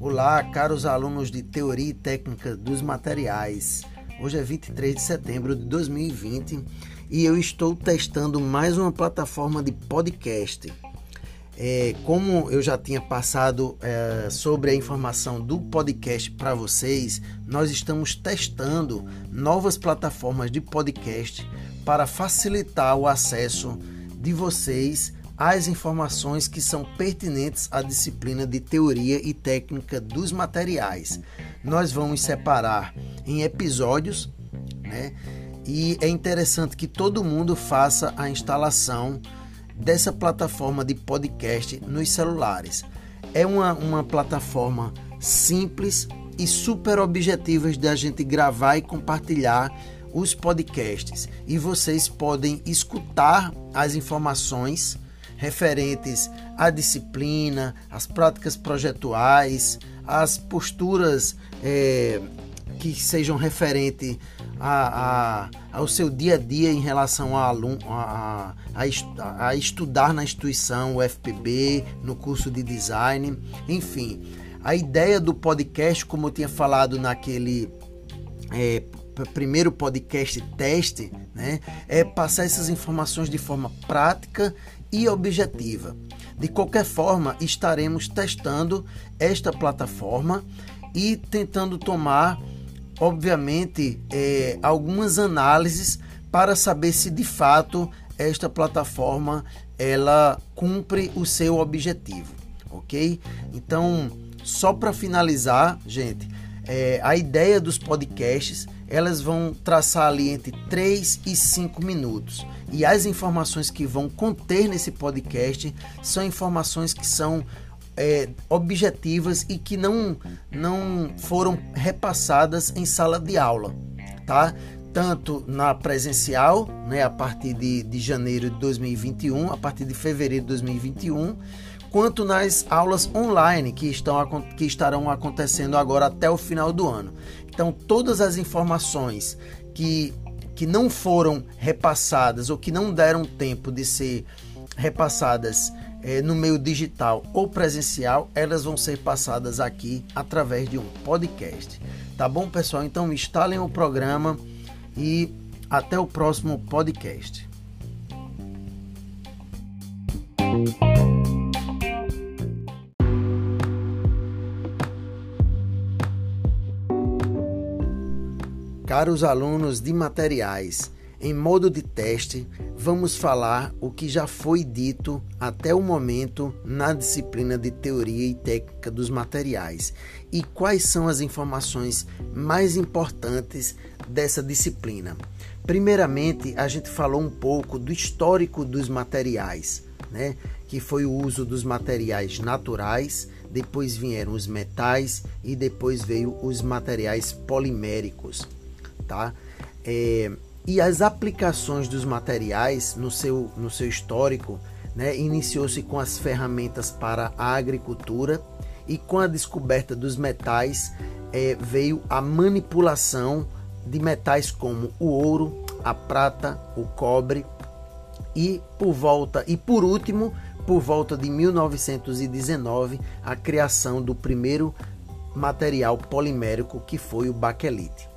Olá, caros alunos de Teoria e Técnica dos Materiais. Hoje é 23 de setembro de 2020 e eu estou testando mais uma plataforma de podcast. É, como eu já tinha passado é, sobre a informação do podcast para vocês, nós estamos testando novas plataformas de podcast para facilitar o acesso de vocês às informações que são pertinentes à disciplina de teoria e técnica dos materiais. Nós vamos separar em episódios, né? E é interessante que todo mundo faça a instalação dessa plataforma de podcast nos celulares. É uma, uma plataforma simples e super objetiva de a gente gravar e compartilhar os podcasts. E vocês podem escutar as informações referentes à disciplina, às práticas projetuais, às posturas é, que sejam referentes a, a, ao seu dia a dia em relação a, aluno, a, a, a estudar na instituição, o FPB, no curso de design, enfim. A ideia do podcast, como eu tinha falado naquele é, primeiro podcast teste, né, é passar essas informações de forma prática e objetiva. De qualquer forma, estaremos testando esta plataforma e tentando tomar, obviamente, é, algumas análises para saber se de fato esta plataforma ela cumpre o seu objetivo, ok? Então, só para finalizar, gente, é, a ideia dos podcasts elas vão traçar ali entre 3 e 5 minutos. E as informações que vão conter nesse podcast são informações que são é, objetivas e que não, não foram repassadas em sala de aula, tá? Tanto na presencial, né, a partir de, de janeiro de 2021, a partir de fevereiro de 2021, quanto nas aulas online que, estão, que estarão acontecendo agora até o final do ano. Então, todas as informações que, que não foram repassadas ou que não deram tempo de ser repassadas é, no meio digital ou presencial, elas vão ser passadas aqui através de um podcast. Tá bom, pessoal? Então, instalem o programa e até o próximo podcast. Caros alunos de materiais, em modo de teste, vamos falar o que já foi dito até o momento na disciplina de Teoria e Técnica dos Materiais e quais são as informações mais importantes dessa disciplina. Primeiramente, a gente falou um pouco do histórico dos materiais, né? que foi o uso dos materiais naturais, depois vieram os metais e depois veio os materiais poliméricos tá? É, e as aplicações dos materiais no seu, no seu histórico, né, iniciou-se com as ferramentas para a agricultura e com a descoberta dos metais é, veio a manipulação de metais como o ouro, a prata, o cobre e por volta e por último por volta de 1919 a criação do primeiro material polimérico que foi o baquelite.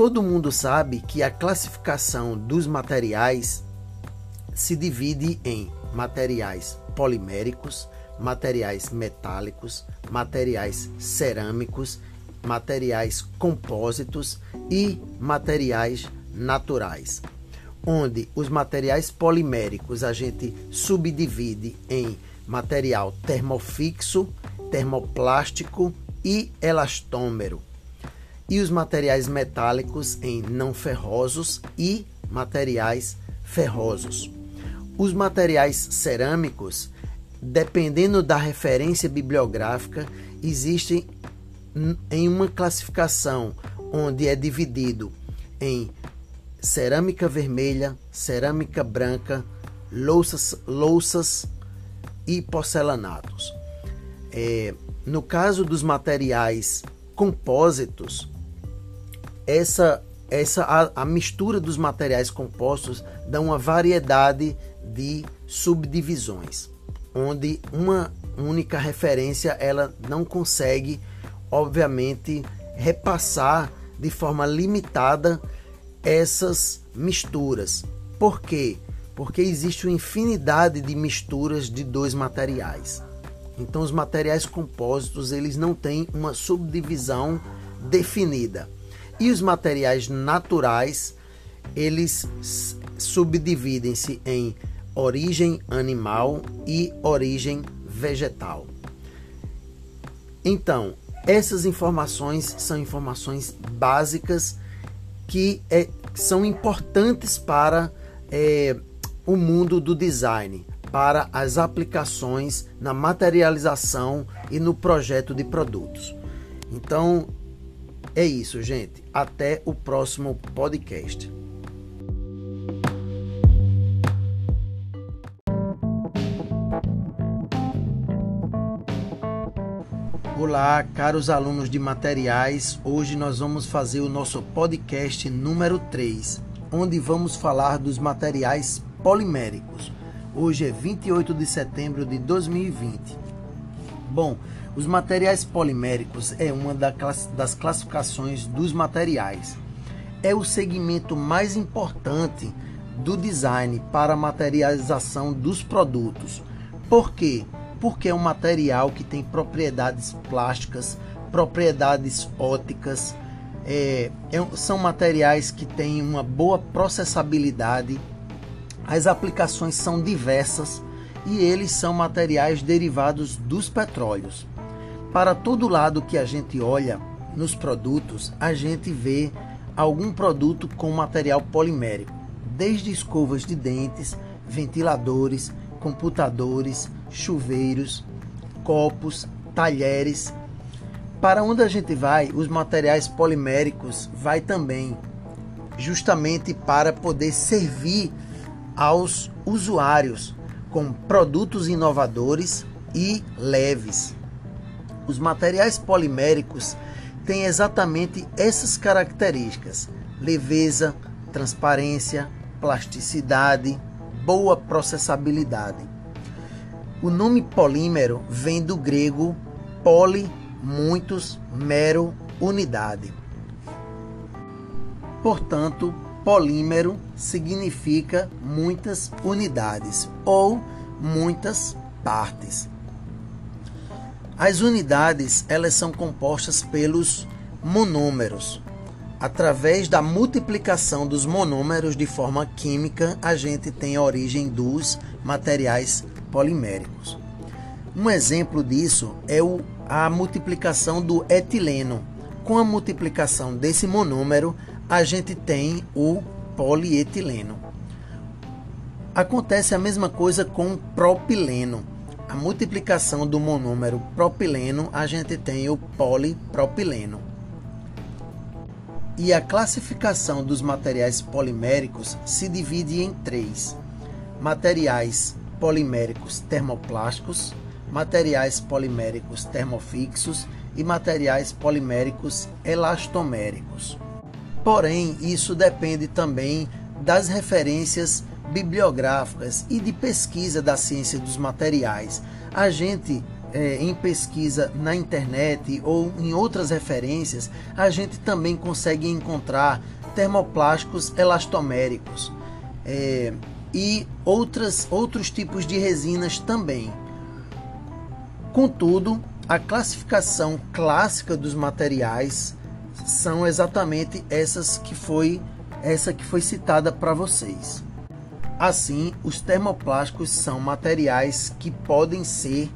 Todo mundo sabe que a classificação dos materiais se divide em materiais poliméricos, materiais metálicos, materiais cerâmicos, materiais compósitos e materiais naturais. Onde os materiais poliméricos a gente subdivide em material termofixo, termoplástico e elastômero e os materiais metálicos em não ferrosos e materiais ferrosos. Os materiais cerâmicos, dependendo da referência bibliográfica, existem em uma classificação onde é dividido em cerâmica vermelha, cerâmica branca, louças, louças e porcelanatos. É, no caso dos materiais compósitos, essa essa a, a, mistura dos materiais compostos dá uma variedade de subdivisões, onde uma única referência ela não consegue, obviamente, repassar de forma limitada essas misturas. Por quê? Porque existe uma infinidade de misturas de dois materiais. Então os materiais compósitos, eles não têm uma subdivisão definida. E os materiais naturais, eles subdividem-se em origem animal e origem vegetal. Então, essas informações são informações básicas que é, são importantes para é, o mundo do design, para as aplicações na materialização e no projeto de produtos. Então, é isso, gente. Até o próximo podcast. Olá, caros alunos de materiais. Hoje nós vamos fazer o nosso podcast número 3, onde vamos falar dos materiais poliméricos. Hoje é 28 de setembro de 2020. Bom, os materiais poliméricos é uma das classificações dos materiais. É o segmento mais importante do design para a materialização dos produtos. Por quê? porque é um material que tem propriedades plásticas, propriedades óticas, é, é, são materiais que têm uma boa processabilidade, as aplicações são diversas e eles são materiais derivados dos petróleos. Para todo lado que a gente olha nos produtos, a gente vê algum produto com material polimérico, desde escovas de dentes, ventiladores, computadores, chuveiros, copos, talheres. Para onde a gente vai, os materiais poliméricos vai também, justamente para poder servir aos usuários com produtos inovadores e leves. Os materiais poliméricos têm exatamente essas características: leveza, transparência, plasticidade, boa processabilidade. O nome polímero vem do grego poli, muitos, mero, unidade. Portanto, polímero significa muitas unidades ou muitas partes. As unidades, elas são compostas pelos monômeros. Através da multiplicação dos monômeros de forma química, a gente tem a origem dos materiais poliméricos. Um exemplo disso é o, a multiplicação do etileno. Com a multiplicação desse monômero, a gente tem o polietileno. Acontece a mesma coisa com o propileno. A multiplicação do monômero propileno, a gente tem o polipropileno. E a classificação dos materiais poliméricos se divide em três: materiais poliméricos termoplásticos, materiais poliméricos termofixos e materiais poliméricos elastoméricos. Porém, isso depende também das referências bibliográficas e de pesquisa da ciência dos materiais. A gente, é, em pesquisa na internet ou em outras referências, a gente também consegue encontrar termoplásticos elastoméricos. É, e outras, outros tipos de resinas também. Contudo, a classificação clássica dos materiais são exatamente essas que foi essa que foi citada para vocês. Assim, os termoplásticos são materiais que podem ser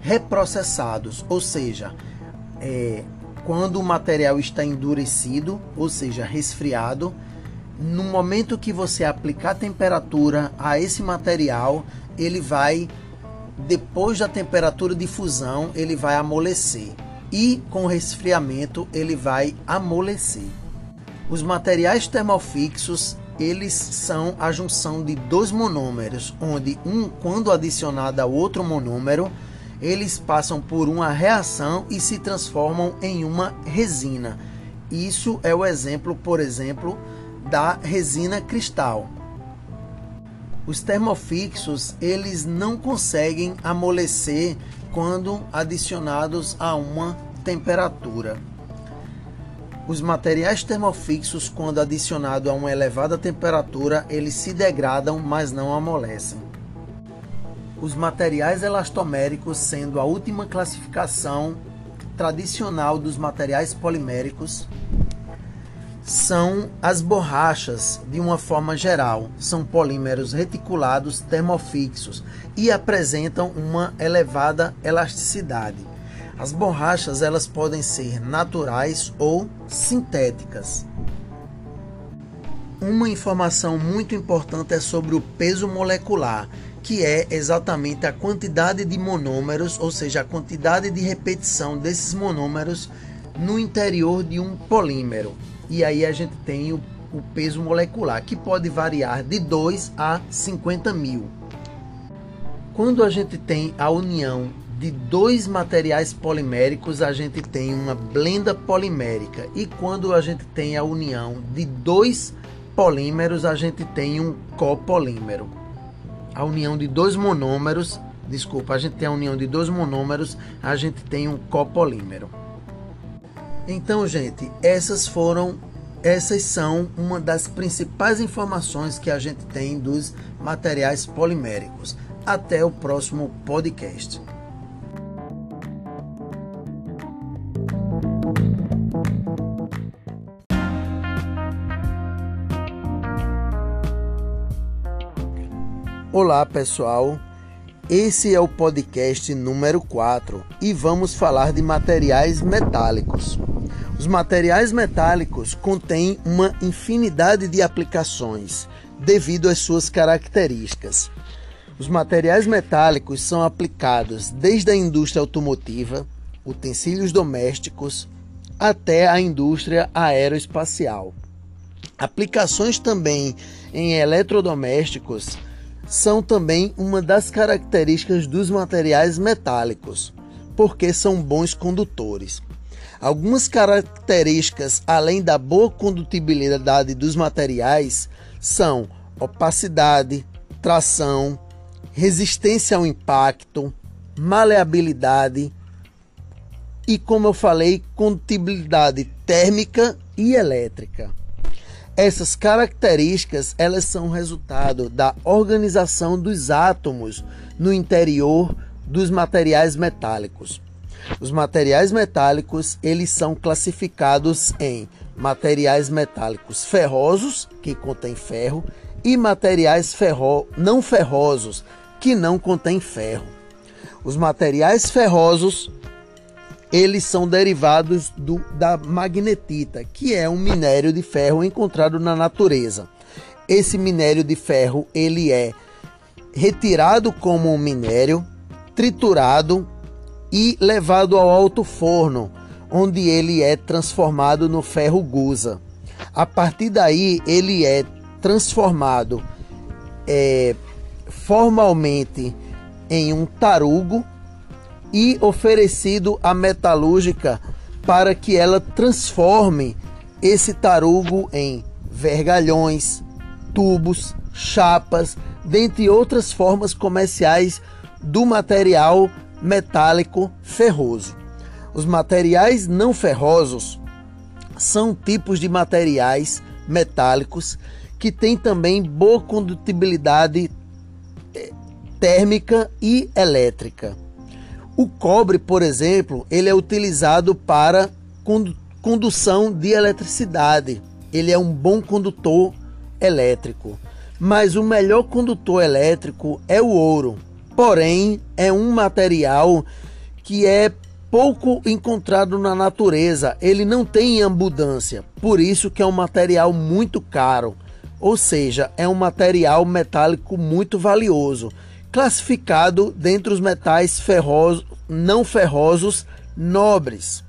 reprocessados, ou seja, é, quando o material está endurecido, ou seja, resfriado, no momento que você aplicar temperatura a esse material, ele vai, depois da temperatura de fusão, ele vai amolecer. E com resfriamento, ele vai amolecer. Os materiais termofixos, eles são a junção de dois monômeros, onde um, quando adicionado a outro monômero, eles passam por uma reação e se transformam em uma resina. Isso é o exemplo, por exemplo, da resina cristal. Os termofixos, eles não conseguem amolecer quando adicionados a uma temperatura. Os materiais termofixos, quando adicionados a uma elevada temperatura, eles se degradam, mas não amolecem. Os materiais elastoméricos, sendo a última classificação tradicional dos materiais poliméricos, são as borrachas, de uma forma geral. São polímeros reticulados termofixos e apresentam uma elevada elasticidade. As borrachas elas podem ser naturais ou sintéticas. Uma informação muito importante é sobre o peso molecular, que é exatamente a quantidade de monômeros, ou seja, a quantidade de repetição desses monômeros no interior de um polímero. E aí a gente tem o, o peso molecular, que pode variar de 2 a 50 mil. Quando a gente tem a união de dois materiais poliméricos, a gente tem uma blenda polimérica. E quando a gente tem a união de dois polímeros, a gente tem um copolímero. A união de dois monômeros, desculpa, a gente tem a união de dois monômeros, a gente tem um copolímero. Então, gente, essas foram essas são uma das principais informações que a gente tem dos materiais poliméricos. Até o próximo podcast. Olá pessoal, esse é o podcast número 4 e vamos falar de materiais metálicos. Os materiais metálicos contêm uma infinidade de aplicações devido às suas características. Os materiais metálicos são aplicados desde a indústria automotiva, utensílios domésticos, até a indústria aeroespacial. Aplicações também em eletrodomésticos são também uma das características dos materiais metálicos, porque são bons condutores. Algumas características, além da boa condutibilidade dos materiais, são opacidade, tração, resistência ao impacto, maleabilidade e, como eu falei, condutibilidade térmica e elétrica. Essas características elas são resultado da organização dos átomos no interior dos materiais metálicos. Os materiais metálicos eles são classificados em materiais metálicos ferrosos, que contêm ferro, e materiais ferro não ferrosos, que não contêm ferro. Os materiais ferrosos eles são derivados do, da magnetita, que é um minério de ferro encontrado na natureza. Esse minério de ferro ele é retirado como um minério, triturado e levado ao alto forno, onde ele é transformado no ferro gusa. A partir daí ele é transformado é, formalmente em um tarugo e oferecido à metalúrgica para que ela transforme esse tarugo em vergalhões, tubos, chapas, dentre outras formas comerciais do material metálico ferroso. Os materiais não ferrosos são tipos de materiais metálicos que têm também boa condutibilidade eh, térmica e elétrica. O cobre, por exemplo, ele é utilizado para condução de eletricidade. Ele é um bom condutor elétrico. Mas o melhor condutor elétrico é o ouro. Porém, é um material que é pouco encontrado na natureza. Ele não tem abundância. Por isso que é um material muito caro. Ou seja, é um material metálico muito valioso classificado dentre os metais ferrosos, não ferrosos nobres.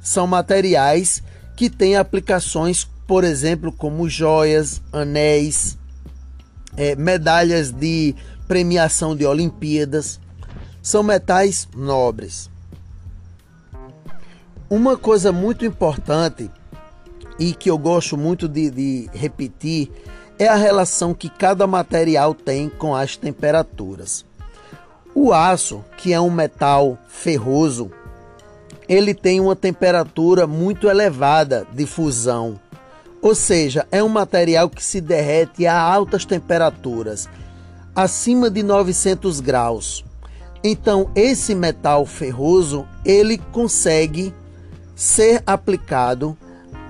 São materiais que têm aplicações, por exemplo, como joias, anéis, é, medalhas de premiação de Olimpíadas. São metais nobres. Uma coisa muito importante e que eu gosto muito de, de repetir é a relação que cada material tem com as temperaturas. O aço, que é um metal ferroso, ele tem uma temperatura muito elevada de fusão, ou seja, é um material que se derrete a altas temperaturas, acima de 900 graus. Então, esse metal ferroso, ele consegue ser aplicado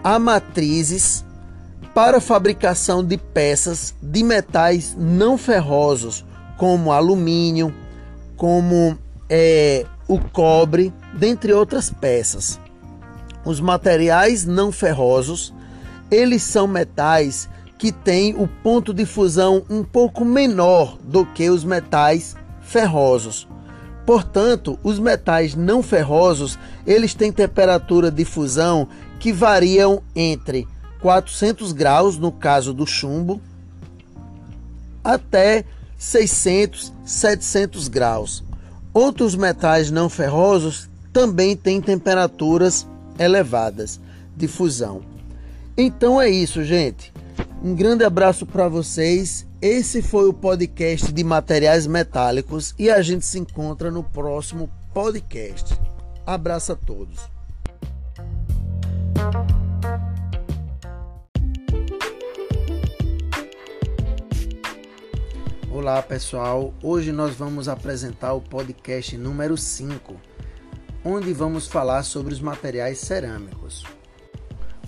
a matrizes para fabricação de peças de metais não ferrosos, como alumínio, como é, o cobre, dentre outras peças. Os materiais não ferrosos, eles são metais que têm o ponto de fusão um pouco menor do que os metais ferrosos. Portanto, os metais não ferrosos, eles têm temperatura de fusão que variam entre 400 graus no caso do chumbo até 600, 700 graus. Outros metais não ferrosos também têm temperaturas elevadas de fusão. Então é isso, gente. Um grande abraço para vocês. Esse foi o podcast de materiais metálicos e a gente se encontra no próximo podcast. Abraço a todos. Olá pessoal, hoje nós vamos apresentar o podcast número 5, onde vamos falar sobre os materiais cerâmicos.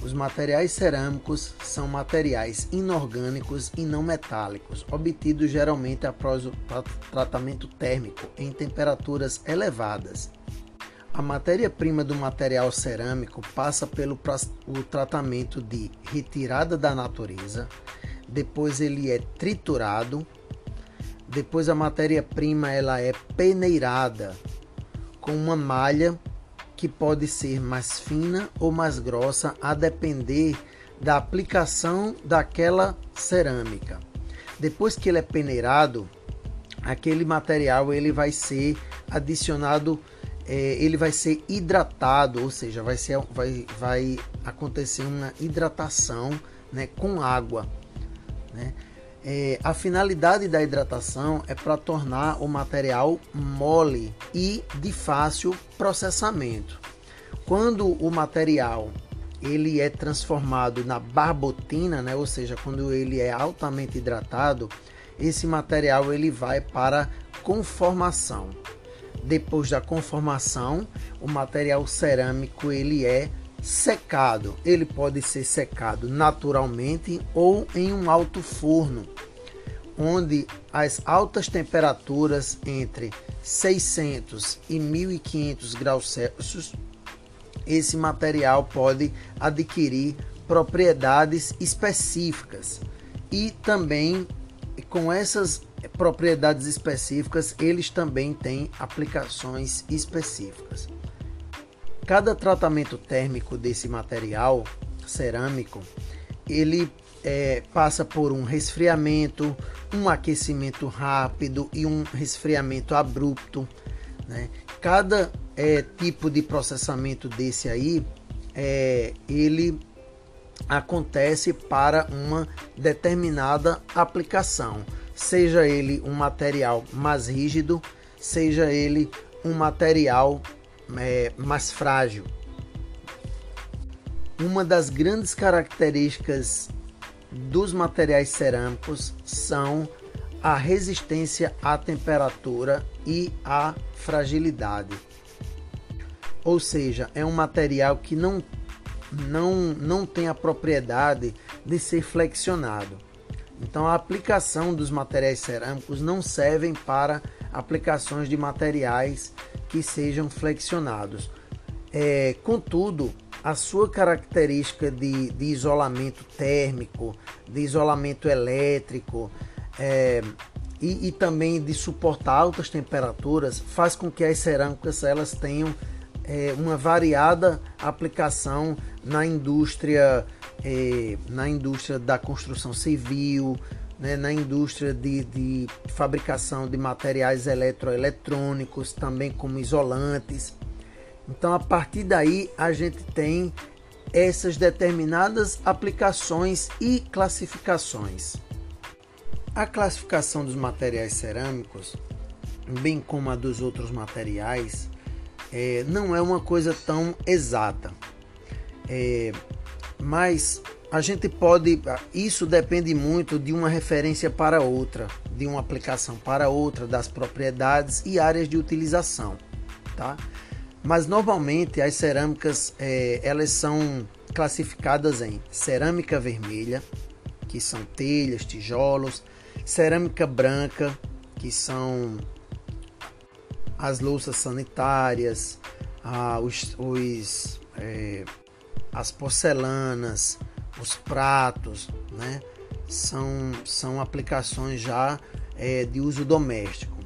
Os materiais cerâmicos são materiais inorgânicos e não metálicos, obtidos geralmente após o tratamento térmico em temperaturas elevadas. A matéria-prima do material cerâmico passa pelo o tratamento de retirada da natureza, depois ele é triturado depois a matéria-prima ela é peneirada com uma malha que pode ser mais fina ou mais grossa a depender da aplicação daquela cerâmica. Depois que ele é peneirado, aquele material ele vai ser adicionado, é, ele vai ser hidratado, ou seja, vai, ser, vai, vai acontecer uma hidratação né, com água. Né? É, a finalidade da hidratação é para tornar o material mole e de fácil processamento. Quando o material ele é transformado na barbotina, né, ou seja, quando ele é altamente hidratado, esse material ele vai para conformação. Depois da conformação, o material cerâmico ele é secado. Ele pode ser secado naturalmente ou em um alto forno, onde as altas temperaturas entre 600 e 1500 graus Celsius, esse material pode adquirir propriedades específicas e também com essas propriedades específicas, eles também têm aplicações específicas. Cada tratamento térmico desse material cerâmico, ele é, passa por um resfriamento, um aquecimento rápido e um resfriamento abrupto. Né? Cada é, tipo de processamento desse aí, é, ele acontece para uma determinada aplicação, seja ele um material mais rígido, seja ele um material é, mais frágil. Uma das grandes características dos materiais cerâmicos são a resistência à temperatura e à fragilidade. Ou seja, é um material que não, não, não tem a propriedade de ser flexionado. Então, a aplicação dos materiais cerâmicos não servem para aplicações de materiais que sejam flexionados. É, contudo, a sua característica de, de, isolamento térmico, de isolamento elétrico é, e, e, também de suportar altas temperaturas faz com que as cerâmicas elas tenham é, uma variada aplicação na indústria, é, na indústria da construção civil, né, na indústria de, de fabricação de materiais eletroeletrônicos, também como isolantes. Então, a partir daí, a gente tem essas determinadas aplicações e classificações. A classificação dos materiais cerâmicos, bem como a dos outros materiais, é, não é uma coisa tão exata. É, mas a gente pode. Isso depende muito de uma referência para outra, de uma aplicação para outra, das propriedades e áreas de utilização, tá? Mas normalmente as cerâmicas é, elas são classificadas em cerâmica vermelha, que são telhas, tijolos, cerâmica branca, que são as louças sanitárias, ah, os, os é, as porcelanas, os pratos, né? São, são aplicações já é, de uso doméstico.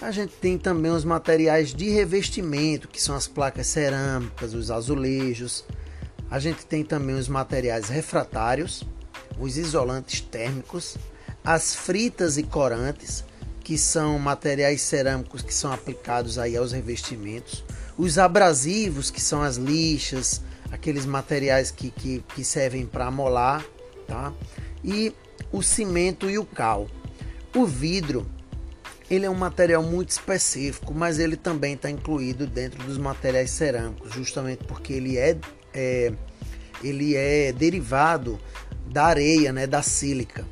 A gente tem também os materiais de revestimento, que são as placas cerâmicas, os azulejos. A gente tem também os materiais refratários, os isolantes térmicos, as fritas e corantes, que são materiais cerâmicos que são aplicados aí aos revestimentos, os abrasivos, que são as lixas, aqueles materiais que, que, que servem para molar, tá? E o cimento e o cal. O vidro, ele é um material muito específico, mas ele também está incluído dentro dos materiais cerâmicos, justamente porque ele é, é, ele é derivado da areia, né, da sílica.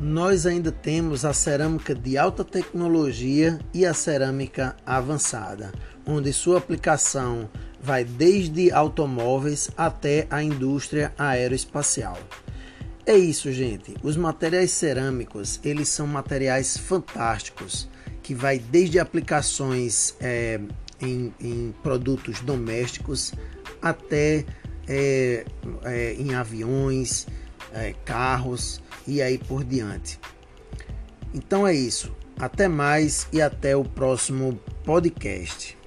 Nós ainda temos a cerâmica de alta tecnologia e a cerâmica avançada, onde sua aplicação vai desde automóveis até a indústria aeroespacial. É isso, gente. Os materiais cerâmicos, eles são materiais fantásticos, que vai desde aplicações é, em, em, produtos domésticos até é, é, em aviões, é, carros e aí por diante. Então é isso. Até mais e até o próximo podcast.